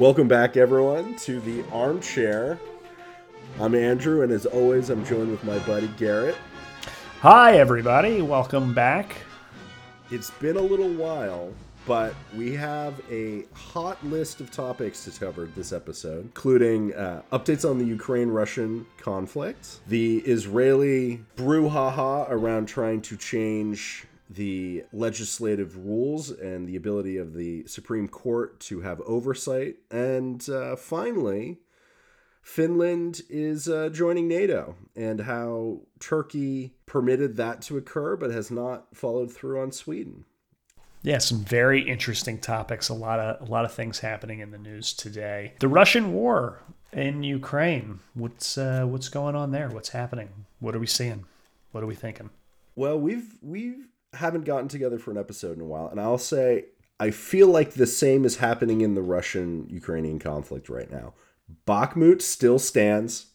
Welcome back, everyone, to the armchair. I'm Andrew, and as always, I'm joined with my buddy Garrett. Hi, everybody. Welcome back. It's been a little while, but we have a hot list of topics to cover this episode, including uh, updates on the Ukraine Russian conflict, the Israeli brouhaha around trying to change the legislative rules and the ability of the Supreme Court to have oversight. And uh, finally, Finland is uh, joining NATO and how Turkey permitted that to occur but has not followed through on Sweden. Yeah, some very interesting topics. A lot of a lot of things happening in the news today. The Russian war in Ukraine. What's uh, what's going on there? What's happening? What are we seeing? What are we thinking? Well, we've we've haven't gotten together for an episode in a while, and I'll say I feel like the same is happening in the Russian Ukrainian conflict right now. Bakhmut still stands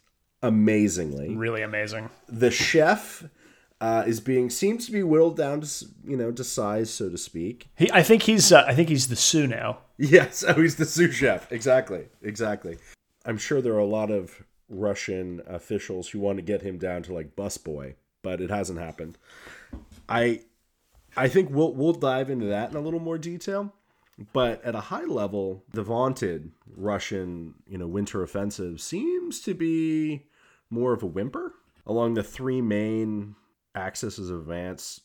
amazingly. Really amazing. The chef uh, is being seems to be whittled down to you know to size, so to speak. He, I think he's uh, I think he's the sous now. Yes, oh, he's the sous chef. Exactly, exactly. I'm sure there are a lot of Russian officials who want to get him down to like busboy, but it hasn't happened. I I think we'll we'll dive into that in a little more detail. But at a high level, the vaunted Russian, you know, winter offensive seems to be more of a whimper. Along the three main axes of advance,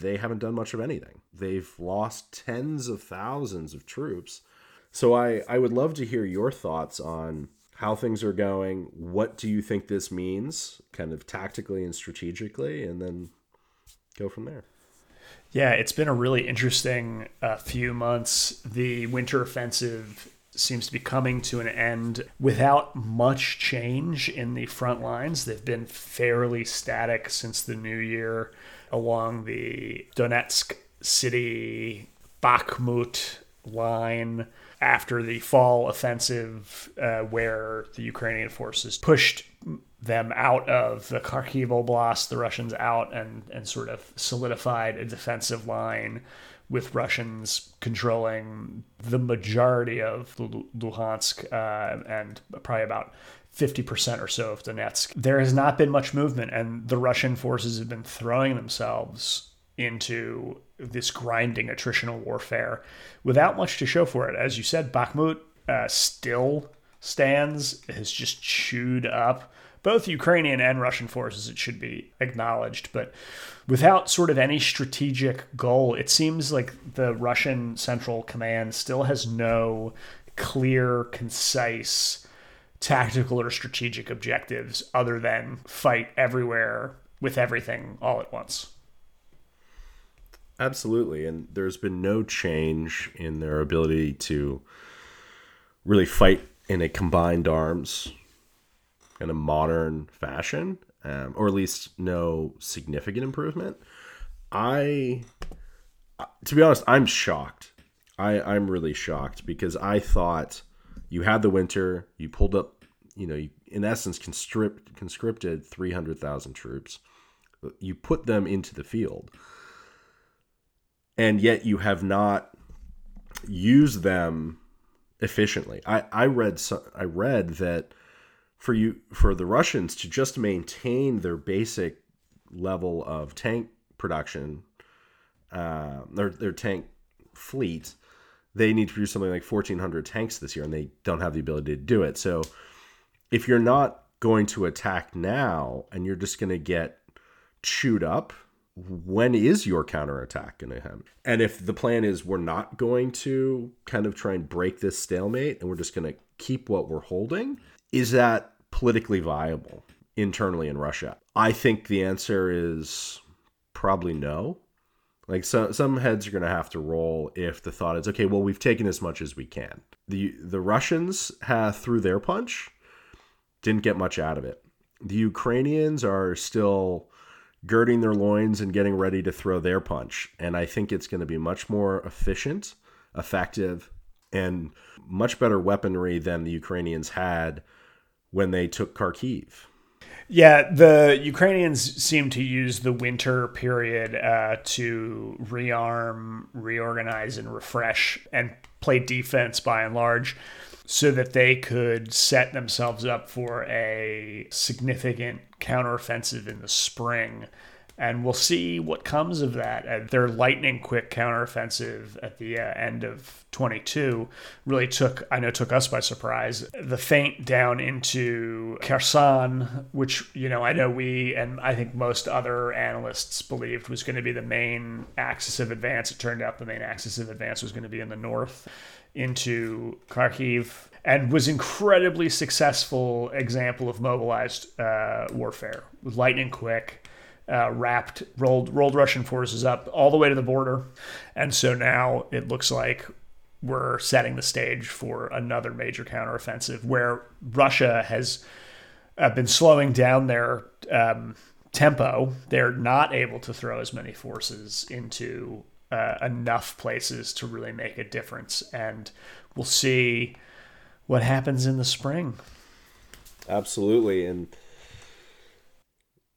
they haven't done much of anything. They've lost tens of thousands of troops. So I, I would love to hear your thoughts on how things are going. What do you think this means, kind of tactically and strategically, and then go from there. Yeah, it's been a really interesting uh, few months. The winter offensive seems to be coming to an end without much change in the front lines. They've been fairly static since the new year along the Donetsk city Bakhmut line after the fall offensive, uh, where the Ukrainian forces pushed them out of the Kharkiv Oblast, the Russians out, and and sort of solidified a defensive line with Russians controlling the majority of Luhansk uh, and probably about 50% or so of Donetsk. There has not been much movement, and the Russian forces have been throwing themselves into this grinding attritional warfare without much to show for it. As you said, Bakhmut uh, still stands, has just chewed up both Ukrainian and Russian forces, it should be acknowledged. But without sort of any strategic goal, it seems like the Russian Central Command still has no clear, concise tactical or strategic objectives other than fight everywhere with everything all at once. Absolutely. And there's been no change in their ability to really fight in a combined arms in a modern fashion, um, or at least no significant improvement. I, to be honest, I'm shocked. I, I'm really shocked because I thought you had the winter, you pulled up, you know, you, in essence, conscript, conscripted 300,000 troops. You put them into the field. And yet you have not used them efficiently. I, I read I read that for you for the Russians to just maintain their basic level of tank production, uh, their their tank fleet, they need to produce something like 1,400 tanks this year, and they don't have the ability to do it. So, if you're not going to attack now, and you're just going to get chewed up, when is your counterattack going to happen? And if the plan is we're not going to kind of try and break this stalemate, and we're just going to keep what we're holding, is that politically viable internally in Russia? I think the answer is probably no. Like so, some heads are going to have to roll if the thought is okay. Well, we've taken as much as we can. the The Russians have threw their punch, didn't get much out of it. The Ukrainians are still girding their loins and getting ready to throw their punch, and I think it's going to be much more efficient, effective, and much better weaponry than the Ukrainians had when they took Kharkiv. Yeah, the Ukrainians seem to use the winter period uh, to rearm, reorganize, and refresh and play defense by and large. So that they could set themselves up for a significant counteroffensive in the spring and we'll see what comes of that. Uh, their lightning quick counteroffensive at the uh, end of 22 really took, I know, took us by surprise. The feint down into Kherson, which you know, I know we and I think most other analysts believed was going to be the main axis of advance. It turned out the main axis of advance was going to be in the north into Kharkiv and was incredibly successful example of mobilized uh, warfare lightning quick uh, wrapped, rolled, rolled Russian forces up all the way to the border. And so now it looks like we're setting the stage for another major counteroffensive where Russia has uh, been slowing down their um, tempo. They're not able to throw as many forces into uh, enough places to really make a difference. And we'll see what happens in the spring. Absolutely. And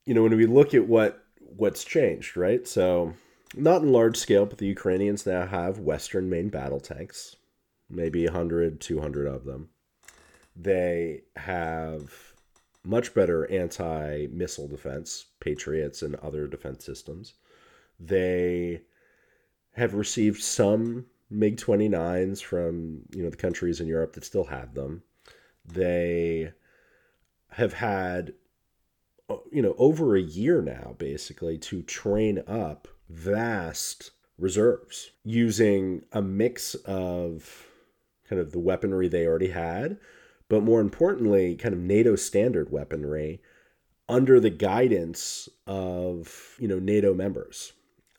you know, when we look at what what's changed, right? So, not in large scale, but the Ukrainians now have Western main battle tanks, maybe 100, 200 of them. They have much better anti missile defense, Patriots and other defense systems. They have received some MiG 29s from you know the countries in Europe that still have them. They have had you know, over a year now, basically, to train up vast reserves using a mix of kind of the weaponry they already had, but more importantly, kind of NATO standard weaponry under the guidance of, you know, NATO members.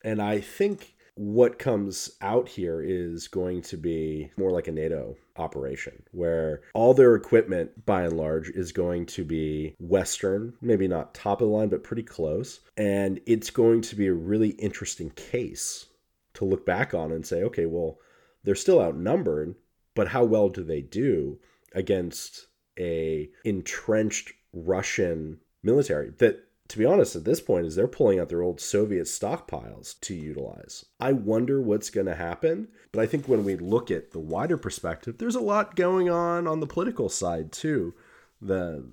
And I think what comes out here is going to be more like a NATO operation where all their equipment by and large is going to be western maybe not top of the line but pretty close. And it's going to be a really interesting case to look back on and say okay well they're still outnumbered but how well do they do against a entrenched russian military that to be honest, at this point, is they're pulling out their old Soviet stockpiles to utilize. I wonder what's going to happen. But I think when we look at the wider perspective, there's a lot going on on the political side too. The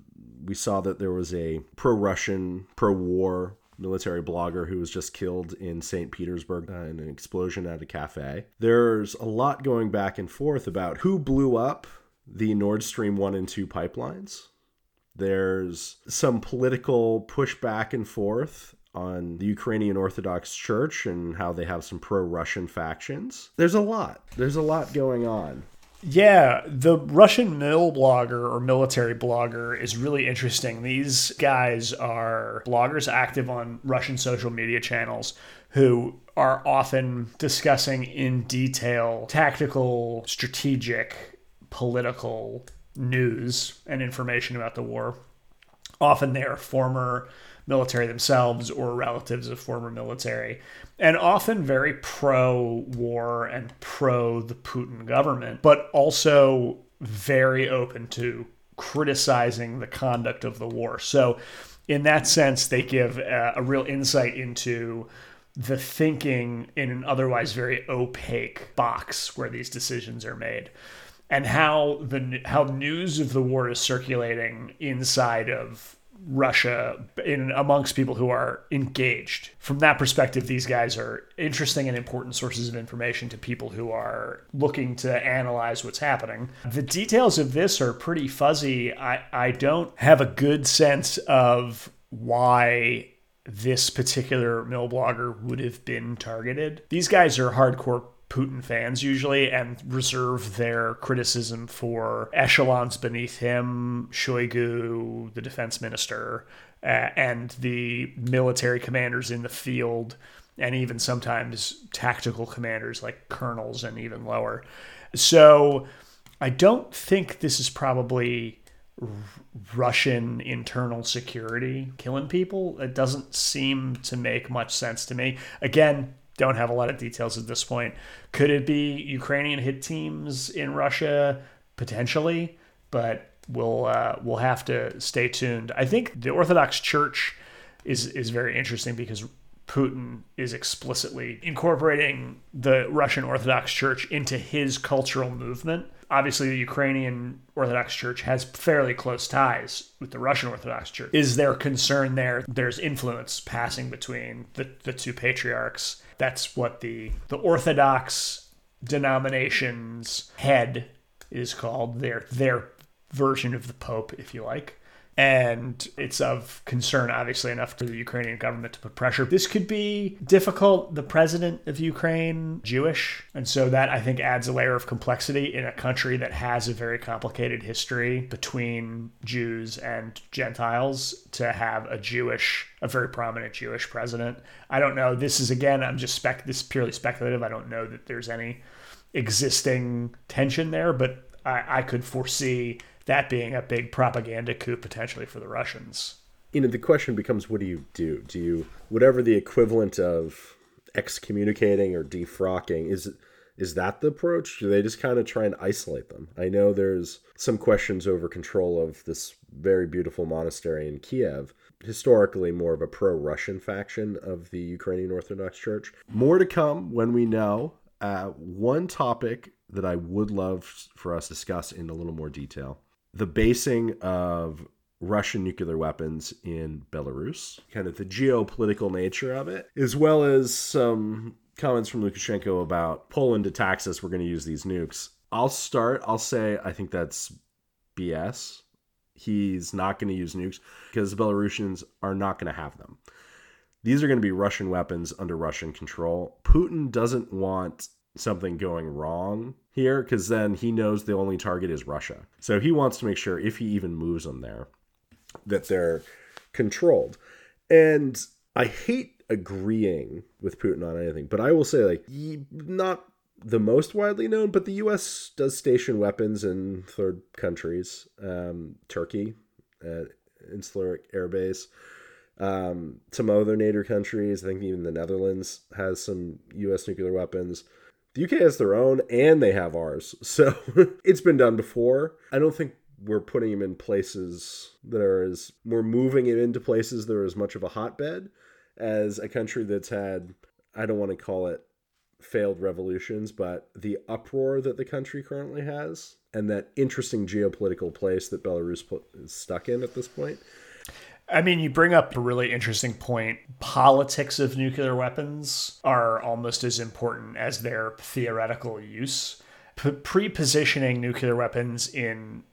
we saw that there was a pro-Russian, pro-war military blogger who was just killed in St. Petersburg uh, in an explosion at a cafe. There's a lot going back and forth about who blew up the Nord Stream 1 and 2 pipelines there's some political push back and forth on the Ukrainian Orthodox Church and how they have some pro Russian factions. There's a lot. There's a lot going on. Yeah, the Russian mil blogger or military blogger is really interesting. These guys are bloggers active on Russian social media channels who are often discussing in detail tactical, strategic, political news and information about the war. Often they are former military themselves or relatives of former military, and often very pro war and pro the Putin government, but also very open to criticizing the conduct of the war. So, in that sense, they give a, a real insight into the thinking in an otherwise very opaque box where these decisions are made and how the how news of the war is circulating inside of Russia in amongst people who are engaged. From that perspective, these guys are interesting and important sources of information to people who are looking to analyze what's happening. The details of this are pretty fuzzy. I, I don't have a good sense of why this particular mill blogger would have been targeted. These guys are hardcore Putin fans usually and reserve their criticism for echelons beneath him, Shoigu, the defense minister, uh, and the military commanders in the field, and even sometimes tactical commanders like colonels and even lower. So I don't think this is probably Russian internal security killing people. It doesn't seem to make much sense to me. Again, don't have a lot of details at this point. Could it be Ukrainian hit teams in Russia? Potentially, but we'll uh, we'll have to stay tuned. I think the Orthodox Church is is very interesting because Putin is explicitly incorporating the Russian Orthodox Church into his cultural movement. obviously the Ukrainian Orthodox Church has fairly close ties with the Russian Orthodox Church. Is there concern there? There's influence passing between the, the two patriarchs. That's what the the Orthodox denomination's head is called. Their their version of the Pope, if you like and it's of concern, obviously, enough for the Ukrainian government to put pressure. This could be difficult. The president of Ukraine, Jewish, and so that I think adds a layer of complexity in a country that has a very complicated history between Jews and Gentiles to have a Jewish, a very prominent Jewish president. I don't know. This is again, I'm just spec. This is purely speculative. I don't know that there's any existing tension there, but I, I could foresee that being a big propaganda coup potentially for the Russians. You know, the question becomes what do you do? Do you, whatever the equivalent of excommunicating or defrocking, is is that the approach? Do they just kind of try and isolate them? I know there's some questions over control of this very beautiful monastery in Kiev, historically more of a pro Russian faction of the Ukrainian Orthodox Church. More to come when we know. Uh, one topic that I would love for us to discuss in a little more detail the basing of Russian nuclear weapons in Belarus, kind of the geopolitical nature of it, as well as some comments from Lukashenko about Poland attacks us, we're going to use these nukes. I'll start, I'll say I think that's BS. He's not going to use nukes because the Belarusians are not going to have them. These are going to be Russian weapons under Russian control. Putin doesn't want something going wrong here because then he knows the only target is Russia. So he wants to make sure if he even moves them there that they're controlled. And I hate agreeing with Putin on anything, but I will say like not the most widely known, but the U.S. does station weapons in third countries, um, Turkey, uh, Incirlik Air Base. Um, some other NATO countries, I think even the Netherlands has some U.S. nuclear weapons. The UK has their own and they have ours. So it's been done before. I don't think we're putting him in places that are as we're moving it into places that are as much of a hotbed as a country that's had I don't want to call it failed revolutions, but the uproar that the country currently has and that interesting geopolitical place that Belarus is stuck in at this point. I mean, you bring up a really interesting point. Politics of nuclear weapons are almost as important as their theoretical use. P- Pre positioning nuclear weapons in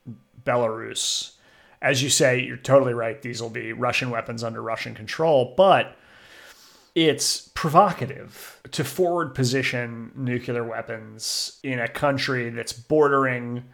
Belarus, as you say, you're totally right. These will be Russian weapons under Russian control, but it's provocative to forward position nuclear weapons in a country that's bordering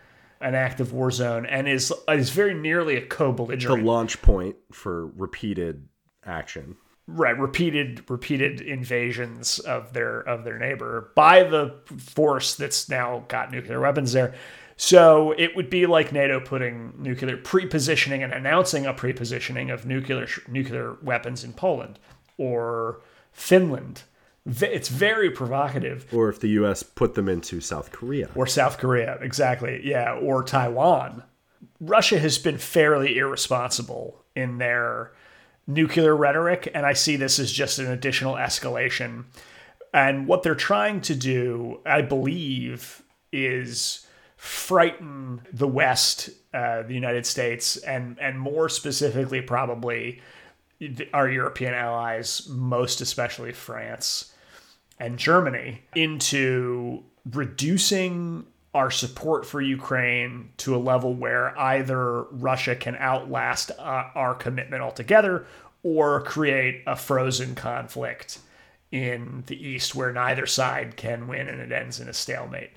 an active war zone and is is very nearly a co-belligerent. The launch point for repeated action. Right, repeated repeated invasions of their of their neighbor by the force that's now got nuclear weapons there. So it would be like NATO putting nuclear pre-positioning and announcing a pre-positioning of nuclear nuclear weapons in Poland or Finland it's very provocative. Or if the U.S. put them into South Korea. Or South Korea, exactly. Yeah, or Taiwan. Russia has been fairly irresponsible in their nuclear rhetoric, and I see this as just an additional escalation. And what they're trying to do, I believe, is frighten the West, uh, the United States, and and more specifically, probably our European allies, most especially France and Germany, into reducing our support for Ukraine to a level where either Russia can outlast uh, our commitment altogether or create a frozen conflict in the East where neither side can win and it ends in a stalemate.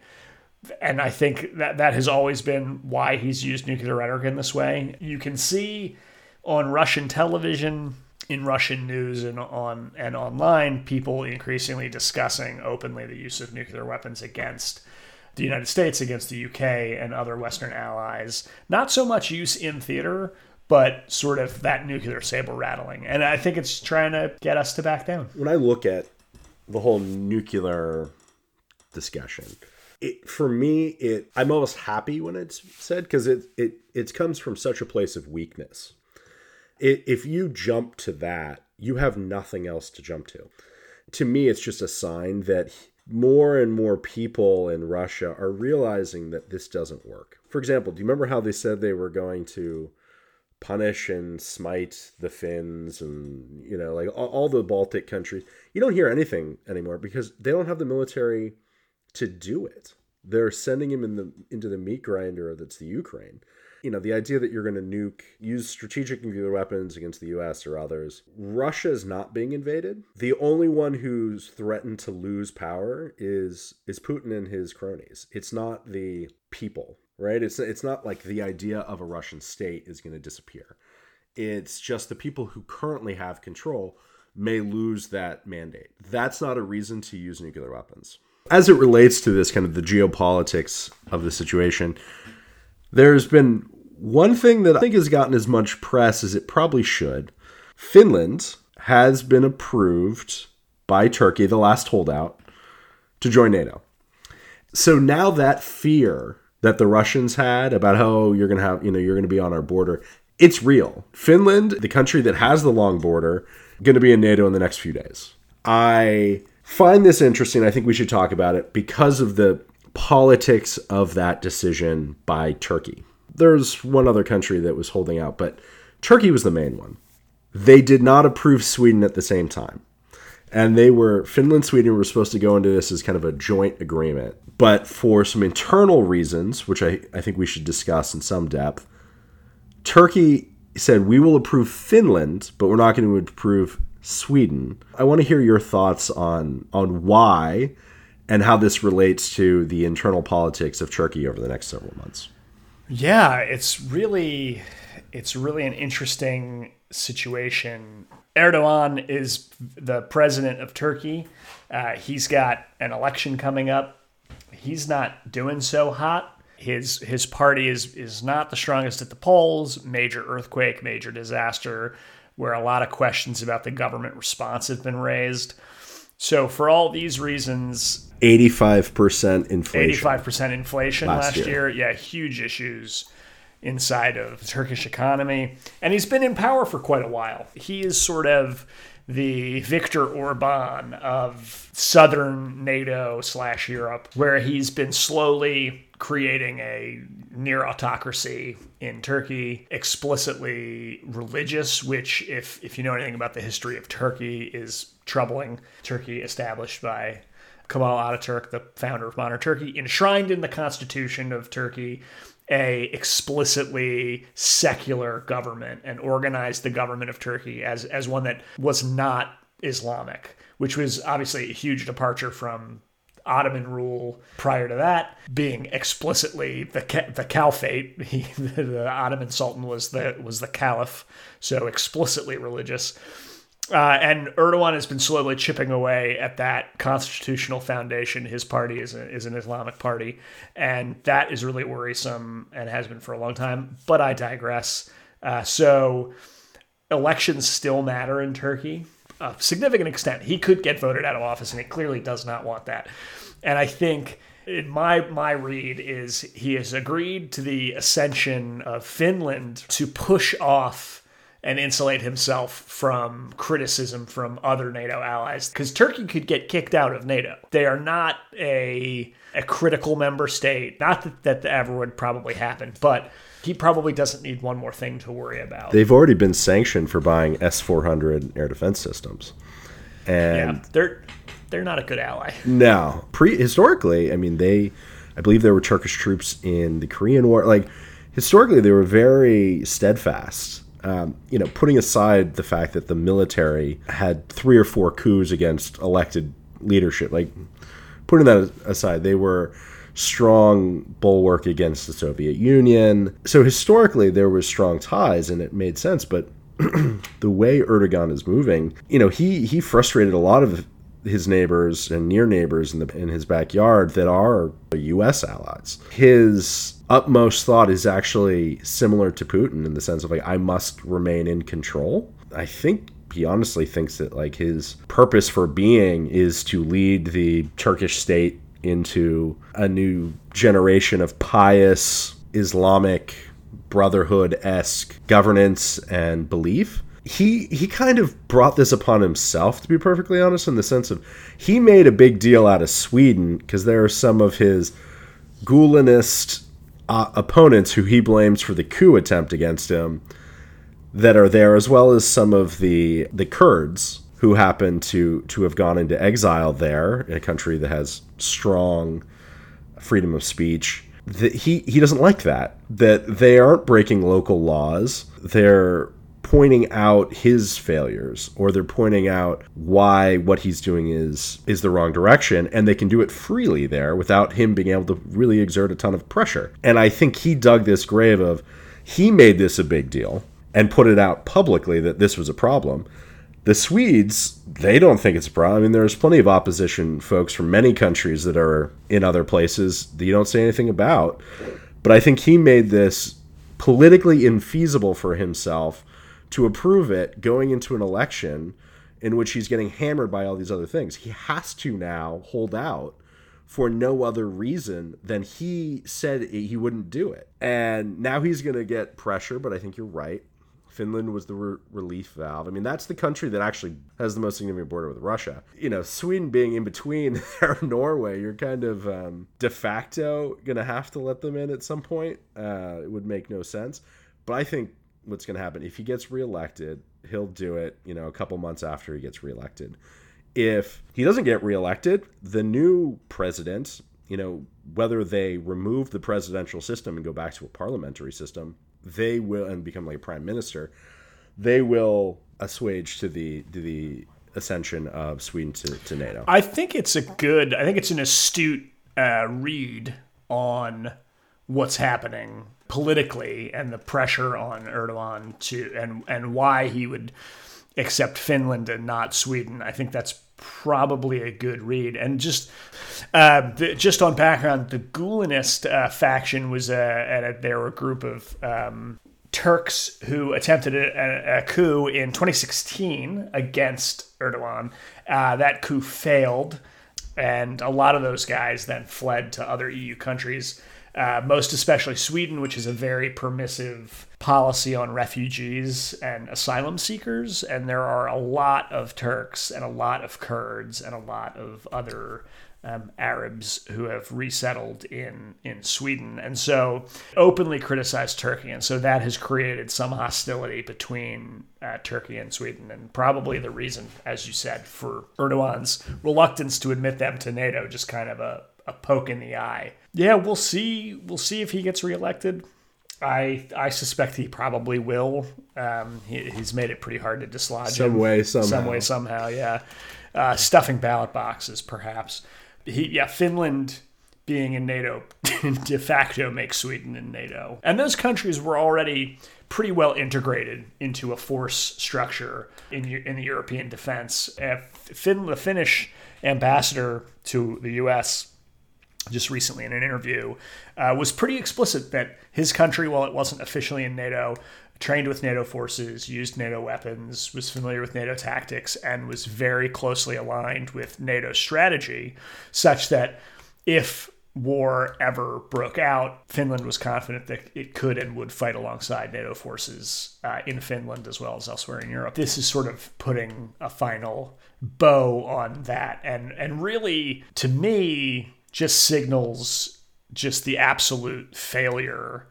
And I think that that has always been why he's used nuclear rhetoric in this way. You can see on Russian television, in Russian news and on and online, people increasingly discussing openly the use of nuclear weapons against the United States, against the UK and other Western allies. Not so much use in theater, but sort of that nuclear saber rattling. And I think it's trying to get us to back down. When I look at the whole nuclear discussion, it, for me, it I'm almost happy when it's said because it it it comes from such a place of weakness. If you jump to that, you have nothing else to jump to. To me, it's just a sign that more and more people in Russia are realizing that this doesn't work. For example, do you remember how they said they were going to punish and smite the Finns and you know like all, all, the Baltic countries? You don't hear anything anymore because they don't have the military to do it. They're sending him in the into the meat grinder that's the Ukraine you know, the idea that you're going to nuke, use strategic nuclear weapons against the US or others. Russia is not being invaded. The only one who's threatened to lose power is is Putin and his cronies. It's not the people, right? It's it's not like the idea of a Russian state is going to disappear. It's just the people who currently have control may lose that mandate. That's not a reason to use nuclear weapons. As it relates to this kind of the geopolitics of the situation, there's been one thing that I think has gotten as much press as it probably should. Finland has been approved by Turkey, the last holdout, to join NATO. So now that fear that the Russians had about how you're going to have, you know, you're going to be on our border, it's real. Finland, the country that has the long border, going to be in NATO in the next few days. I find this interesting. I think we should talk about it because of the politics of that decision by Turkey there's one other country that was holding out, but Turkey was the main one. They did not approve Sweden at the same time. And they were, Finland, Sweden were supposed to go into this as kind of a joint agreement. But for some internal reasons, which I, I think we should discuss in some depth, Turkey said, we will approve Finland, but we're not going to approve Sweden. I want to hear your thoughts on, on why and how this relates to the internal politics of Turkey over the next several months. Yeah, it's really it's really an interesting situation. Erdogan is the president of Turkey. Uh, he's got an election coming up. He's not doing so hot. His his party is is not the strongest at the polls. Major earthquake, major disaster, where a lot of questions about the government response have been raised. So for all these reasons, 85% inflation. 85% inflation last, last year. year. Yeah, huge issues inside of the Turkish economy. And he's been in power for quite a while. He is sort of the Viktor Orban of southern NATO slash Europe, where he's been slowly creating a near autocracy in Turkey, explicitly religious, which, if, if you know anything about the history of Turkey, is troubling. Turkey established by Kemal Ataturk, the founder of modern Turkey, enshrined in the constitution of Turkey a explicitly secular government and organized the government of Turkey as as one that was not Islamic, which was obviously a huge departure from Ottoman rule prior to that, being explicitly the the caliphate. He, the Ottoman Sultan was the was the caliph, so explicitly religious. Uh, and Erdogan has been slowly chipping away at that constitutional foundation. His party is, a, is an Islamic party, and that is really worrisome and has been for a long time. But I digress. Uh, so, elections still matter in Turkey, a significant extent. He could get voted out of office, and he clearly does not want that. And I think in my my read is he has agreed to the ascension of Finland to push off and insulate himself from criticism from other NATO allies because Turkey could get kicked out of NATO. They are not a a critical member state. Not that that ever would probably happen, but he probably doesn't need one more thing to worry about. They've already been sanctioned for buying S four hundred air defense systems, and yeah, they're they're not a good ally. No, prehistorically, I mean they, I believe there were Turkish troops in the Korean War. Like historically, they were very steadfast um, you know, putting aside the fact that the military had three or four coups against elected leadership, like putting that aside, they were strong bulwark against the Soviet Union. So historically, there was strong ties, and it made sense. But the way Erdogan is moving, you know, he he frustrated a lot of his neighbors and near neighbors in the in his backyard that are U.S. allies. His utmost thought is actually similar to Putin in the sense of like I must remain in control. I think he honestly thinks that like his purpose for being is to lead the Turkish state into a new generation of pious Islamic brotherhood esque governance and belief he he kind of brought this upon himself to be perfectly honest in the sense of he made a big deal out of Sweden because there are some of his Gulenist uh, opponents who he blames for the coup attempt against him that are there as well as some of the the Kurds who happen to to have gone into exile there in a country that has strong freedom of speech. He he doesn't like that that they aren't breaking local laws. They're pointing out his failures or they're pointing out why what he's doing is is the wrong direction and they can do it freely there without him being able to really exert a ton of pressure and i think he dug this grave of he made this a big deal and put it out publicly that this was a problem the Swedes, they don't think it's a problem. I mean, there's plenty of opposition folks from many countries that are in other places that you don't say anything about. But I think he made this politically infeasible for himself to approve it going into an election in which he's getting hammered by all these other things. He has to now hold out for no other reason than he said he wouldn't do it. And now he's going to get pressure, but I think you're right. Finland was the re- relief valve. I mean, that's the country that actually has the most significant border with Russia. You know, Sweden being in between there Norway, you're kind of um, de facto going to have to let them in at some point. Uh, it would make no sense. But I think what's going to happen if he gets reelected, he'll do it, you know, a couple months after he gets reelected. If he doesn't get reelected, the new president, you know, whether they remove the presidential system and go back to a parliamentary system, they will and become like a prime minister, they will assuage to the to the ascension of Sweden to, to NATO. I think it's a good. I think it's an astute uh, read on what's happening politically and the pressure on Erdogan to and and why he would accept Finland and not Sweden. I think that's probably a good read. And just uh, the, just on background, the Gulenist uh, faction was uh, a, they were a group of um, Turks who attempted a, a, coup in 2016 against Erdogan. Uh, that coup failed, and a lot of those guys then fled to other EU countries uh, most especially Sweden, which is a very permissive policy on refugees and asylum seekers. And there are a lot of Turks and a lot of Kurds and a lot of other um, Arabs who have resettled in in Sweden, and so openly criticized Turkey, and so that has created some hostility between uh, Turkey and Sweden, and probably the reason, as you said, for Erdogan's reluctance to admit them to NATO, just kind of a a poke in the eye. Yeah, we'll see. We'll see if he gets reelected. I I suspect he probably will. Um, he, he's made it pretty hard to dislodge some him. way somehow. Some way somehow. Yeah, uh, stuffing ballot boxes perhaps. He yeah Finland being in NATO de facto makes Sweden in NATO, and those countries were already pretty well integrated into a force structure in in the European defense. Uh, the Finnish ambassador to the U.S just recently in an interview, uh, was pretty explicit that his country, while it wasn't officially in NATO, trained with NATO forces, used NATO weapons, was familiar with NATO tactics, and was very closely aligned with NATO strategy, such that if war ever broke out, Finland was confident that it could and would fight alongside NATO forces uh, in Finland as well as elsewhere in Europe. This is sort of putting a final bow on that, and and really, to me, just signals just the absolute failure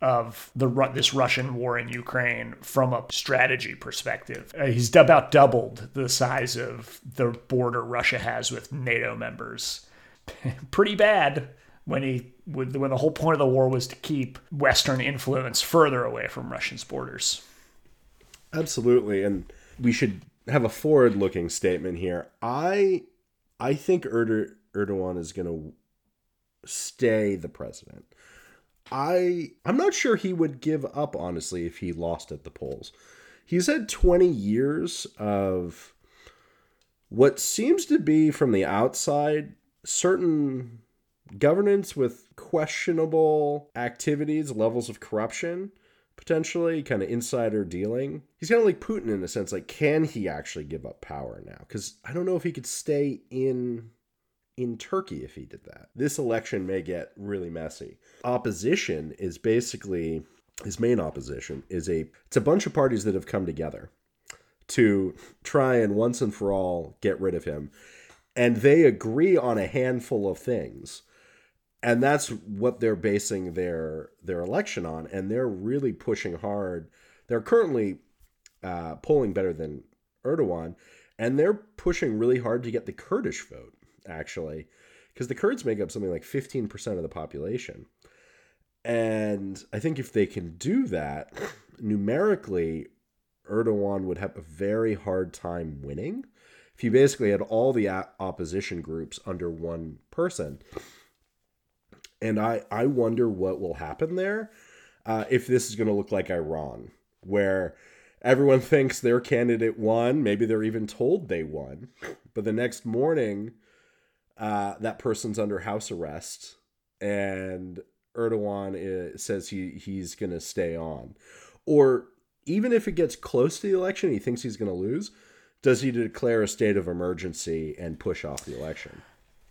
of the this Russian war in Ukraine from a strategy perspective. Uh, he's about doubled the size of the border Russia has with NATO members. Pretty bad when he when the whole point of the war was to keep Western influence further away from Russia's borders. Absolutely, and we should have a forward-looking statement here. I I think Erder Erdogan is going to stay the president. I I'm not sure he would give up honestly if he lost at the polls. He's had 20 years of what seems to be from the outside certain governance with questionable activities, levels of corruption, potentially kind of insider dealing. He's kind of like Putin in a sense like can he actually give up power now? Cuz I don't know if he could stay in in Turkey if he did that. This election may get really messy. Opposition is basically his main opposition is a it's a bunch of parties that have come together to try and once and for all get rid of him. And they agree on a handful of things. And that's what they're basing their their election on. And they're really pushing hard. They're currently uh, polling better than Erdogan, and they're pushing really hard to get the Kurdish vote, actually, because the Kurds make up something like 15% of the population. And I think if they can do that, numerically, Erdogan would have a very hard time winning if you basically had all the opposition groups under one person. And I, I wonder what will happen there uh, if this is going to look like Iran, where everyone thinks their candidate won. Maybe they're even told they won. But the next morning, uh, that person's under house arrest, and Erdogan is, says he, he's going to stay on. Or even if it gets close to the election, he thinks he's going to lose. Does he declare a state of emergency and push off the election?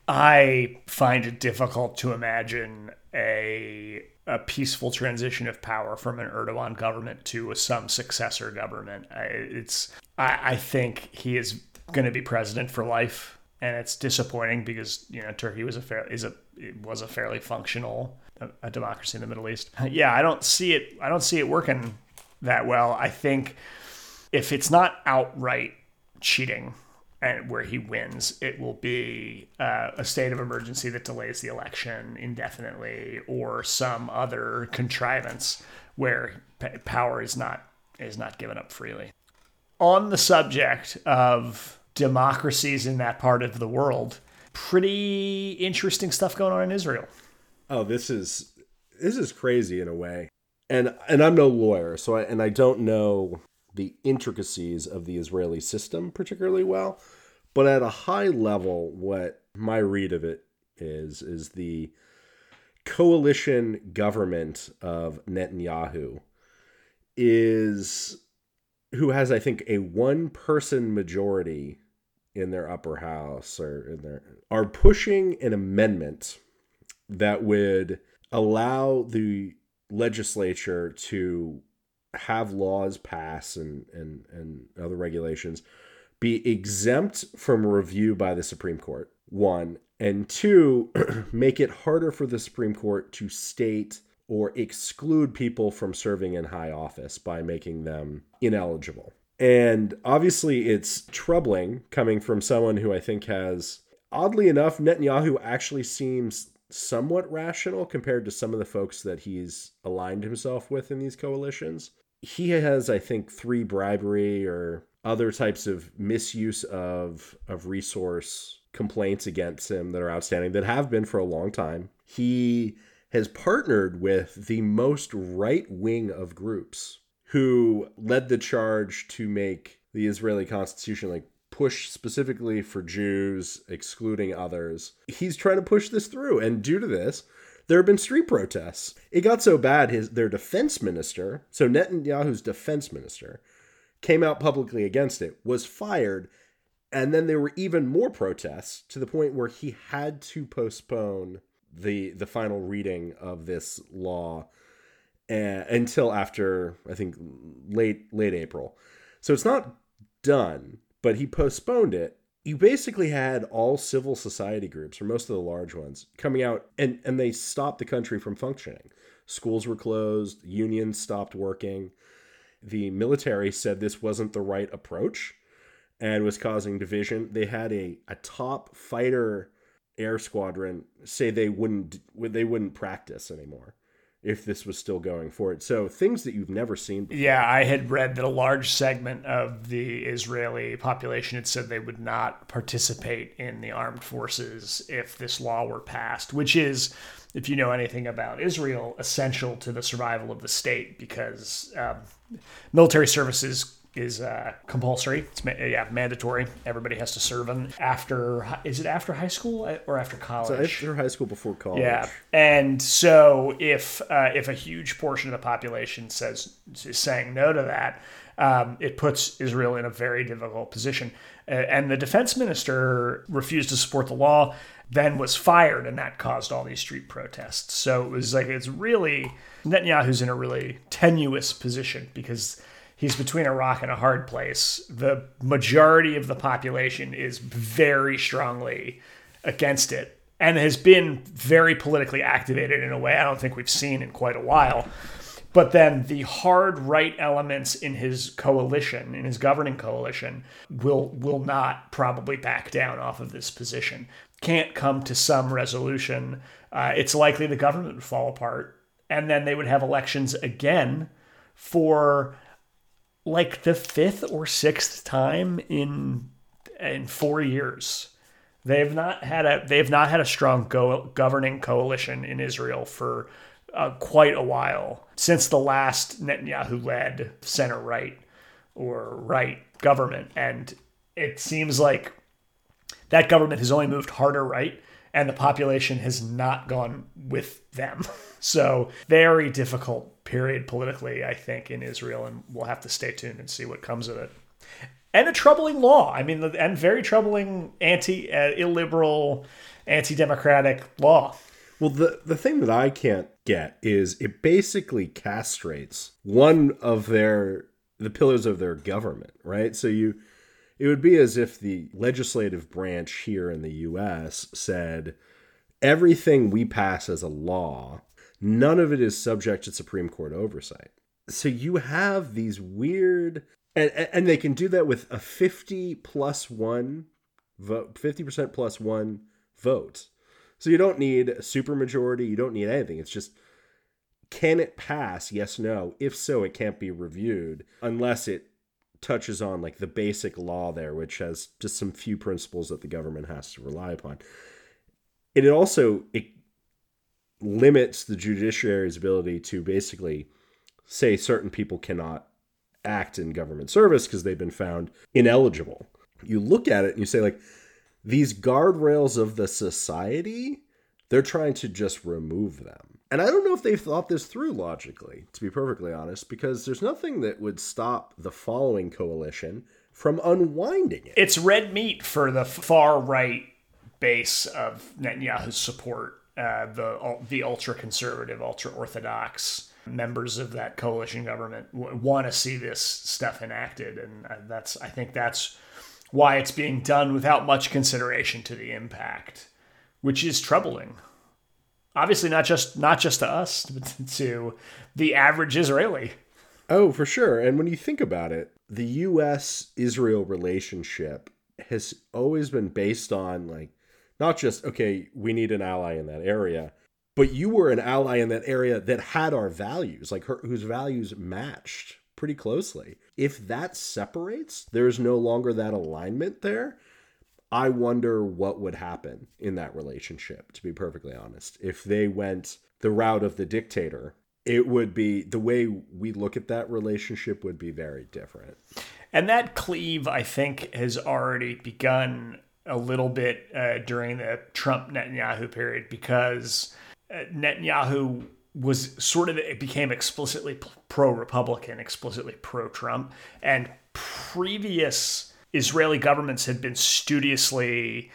I find it difficult to imagine a a peaceful transition of power from an Erdogan government to some successor government. It's I, I think he is going to be president for life, and it's disappointing because you know Turkey was a fair is a was a fairly functional a, a democracy in the Middle East. Yeah, I don't see it. I don't see it working that well. I think if it's not outright cheating and where he wins, it will be uh, a state of emergency that delays the election indefinitely, or some other contrivance where p- power is not is not given up freely. On the subject of democracies in that part of the world, pretty interesting stuff going on in Israel. Oh, this is this is crazy in a way, and and I'm no lawyer, so I and I don't know the intricacies of the Israeli system particularly well. But at a high level, what my read of it is, is the coalition government of Netanyahu is who has, I think, a one person majority in their upper house or in their are pushing an amendment that would allow the legislature to have laws pass and, and, and other regulations be exempt from review by the Supreme Court. One. And two, make it harder for the Supreme Court to state or exclude people from serving in high office by making them ineligible. And obviously, it's troubling coming from someone who I think has, oddly enough, Netanyahu actually seems somewhat rational compared to some of the folks that he's aligned himself with in these coalitions he has, I think, three bribery or other types of misuse of of resource complaints against him that are outstanding that have been for a long time. He has partnered with the most right wing of groups who led the charge to make the Israeli constitution like push specifically for Jews, excluding others. He's trying to push this through, and due to this, there have been street protests. It got so bad, his their defense minister, so Netanyahu's defense minister, came out publicly against it, was fired, and then there were even more protests to the point where he had to postpone the the final reading of this law until after I think late late April. So it's not done, but he postponed it you basically had all civil society groups, or most of the large ones, coming out and, and they stopped the country from functioning. Schools were closed, unions stopped working. The military said this wasn't the right approach and was causing division. They had a, a top fighter air squadron say they wouldn't they wouldn't practice anymore if this was still going forward. So things that you've never seen before. Yeah, I had read that a large segment of the Israeli population had said they would not participate in the armed forces if this law were passed, which is, if you know anything about Israel, essential to the survival of the state because um, military services is uh, compulsory. It's yeah mandatory. Everybody has to serve them after. Is it after high school or after college? So after high school, before college. Yeah, and so if uh, if a huge portion of the population says is saying no to that, um, it puts Israel in a very difficult position. Uh, and the defense minister refused to support the law, then was fired, and that caused all these street protests. So it was like it's really Netanyahu's in a really tenuous position because he's between a rock and a hard place. The majority of the population is very strongly against it and has been very politically activated in a way I don't think we've seen in quite a while. But then the hard right elements in his coalition, in his governing coalition, will will not probably back down off of this position. Can't come to some resolution. Uh, it's likely the government would fall apart, and then they would have elections again for like the fifth or sixth time in in four years. They have not had a they have not had a strong go, governing coalition in Israel for uh, quite a while since the last Netanyahu led center right or right government. And it seems like that government has only moved harder right and the population has not gone with them. So, very difficult period politically, I think, in Israel. And we'll have to stay tuned and see what comes of it. And a troubling law. I mean, and very troubling anti uh, illiberal, anti democratic law. Well, the the thing that I can't get is it basically castrates one of their the pillars of their government, right? So you it would be as if the legislative branch here in the US said everything we pass as a law, none of it is subject to Supreme Court oversight. So you have these weird and and they can do that with a 50 plus 1 vote 50% plus 1 vote so you don't need a supermajority. You don't need anything. It's just can it pass? Yes, no. If so, it can't be reviewed unless it touches on like the basic law there, which has just some few principles that the government has to rely upon. And it also it limits the judiciary's ability to basically say certain people cannot act in government service because they've been found ineligible. You look at it and you say like these guardrails of the society, they're trying to just remove them. And I don't know if they've thought this through logically, to be perfectly honest, because there's nothing that would stop the following coalition from unwinding it. It's red meat for the far right base of Netanyahu's support, uh, the the ultra conservative, ultra orthodox members of that coalition government w- want to see this stuff enacted, and uh, that's I think that's why it's being done without much consideration to the impact, which is troubling. Obviously, not just not just to us, but to the average Israeli. Oh, for sure. And when you think about it, the U.S. Israel relationship has always been based on like not just okay, we need an ally in that area, but you were an ally in that area that had our values, like her, whose values matched pretty closely. If that separates, there's no longer that alignment there. I wonder what would happen in that relationship, to be perfectly honest. If they went the route of the dictator, it would be the way we look at that relationship would be very different. And that cleave, I think, has already begun a little bit uh, during the Trump Netanyahu period because uh, Netanyahu was sort of it became explicitly pro Republican, explicitly pro Trump, and previous Israeli governments had been studiously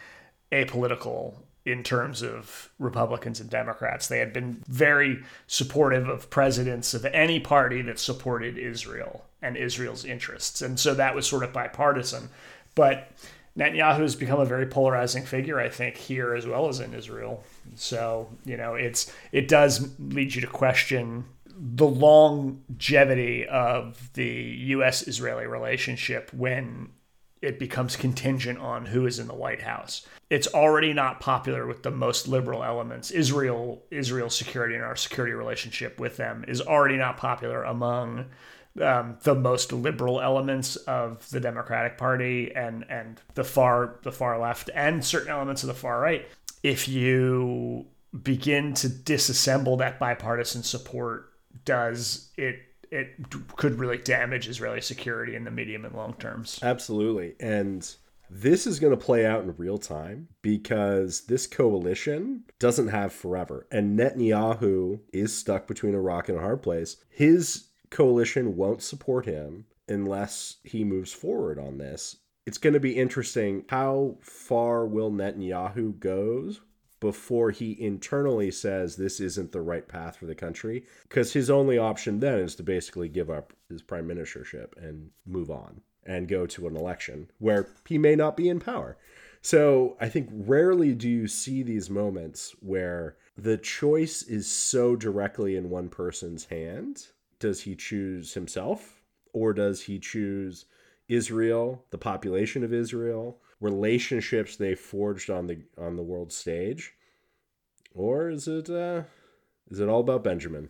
apolitical in terms of Republicans and Democrats. They had been very supportive of presidents of any party that supported Israel and Israel's interests. And so that was sort of bipartisan. But Netanyahu has become a very polarizing figure, I think, here as well as in Israel. So you know, it's it does lead you to question the longevity of the U.S.-Israeli relationship when it becomes contingent on who is in the White House. It's already not popular with the most liberal elements. Israel, Israel's security and our security relationship with them is already not popular among um, the most liberal elements of the Democratic Party and and the far the far left and certain elements of the far right. If you begin to disassemble that bipartisan support, does it it could really damage Israeli security in the medium and long terms. Absolutely, and this is going to play out in real time because this coalition doesn't have forever, and Netanyahu is stuck between a rock and a hard place. His coalition won't support him unless he moves forward on this. It's going to be interesting how far will Netanyahu goes before he internally says this isn't the right path for the country. Because his only option then is to basically give up his prime ministership and move on and go to an election where he may not be in power. So I think rarely do you see these moments where the choice is so directly in one person's hand. Does he choose himself or does he choose Israel, the population of Israel, relationships they forged on the on the world stage, or is it uh, is it all about Benjamin?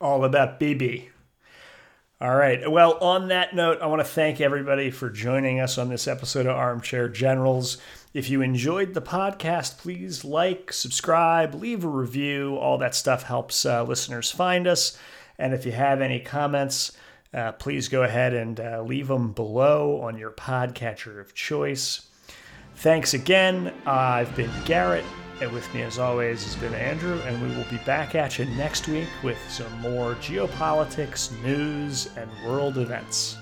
All about Bibi. All right. Well, on that note, I want to thank everybody for joining us on this episode of Armchair Generals. If you enjoyed the podcast, please like, subscribe, leave a review. All that stuff helps uh, listeners find us. And if you have any comments, uh, please go ahead and uh, leave them below on your podcatcher of choice. Thanks again. I've been Garrett, and with me, as always, has been Andrew, and we will be back at you next week with some more geopolitics, news, and world events.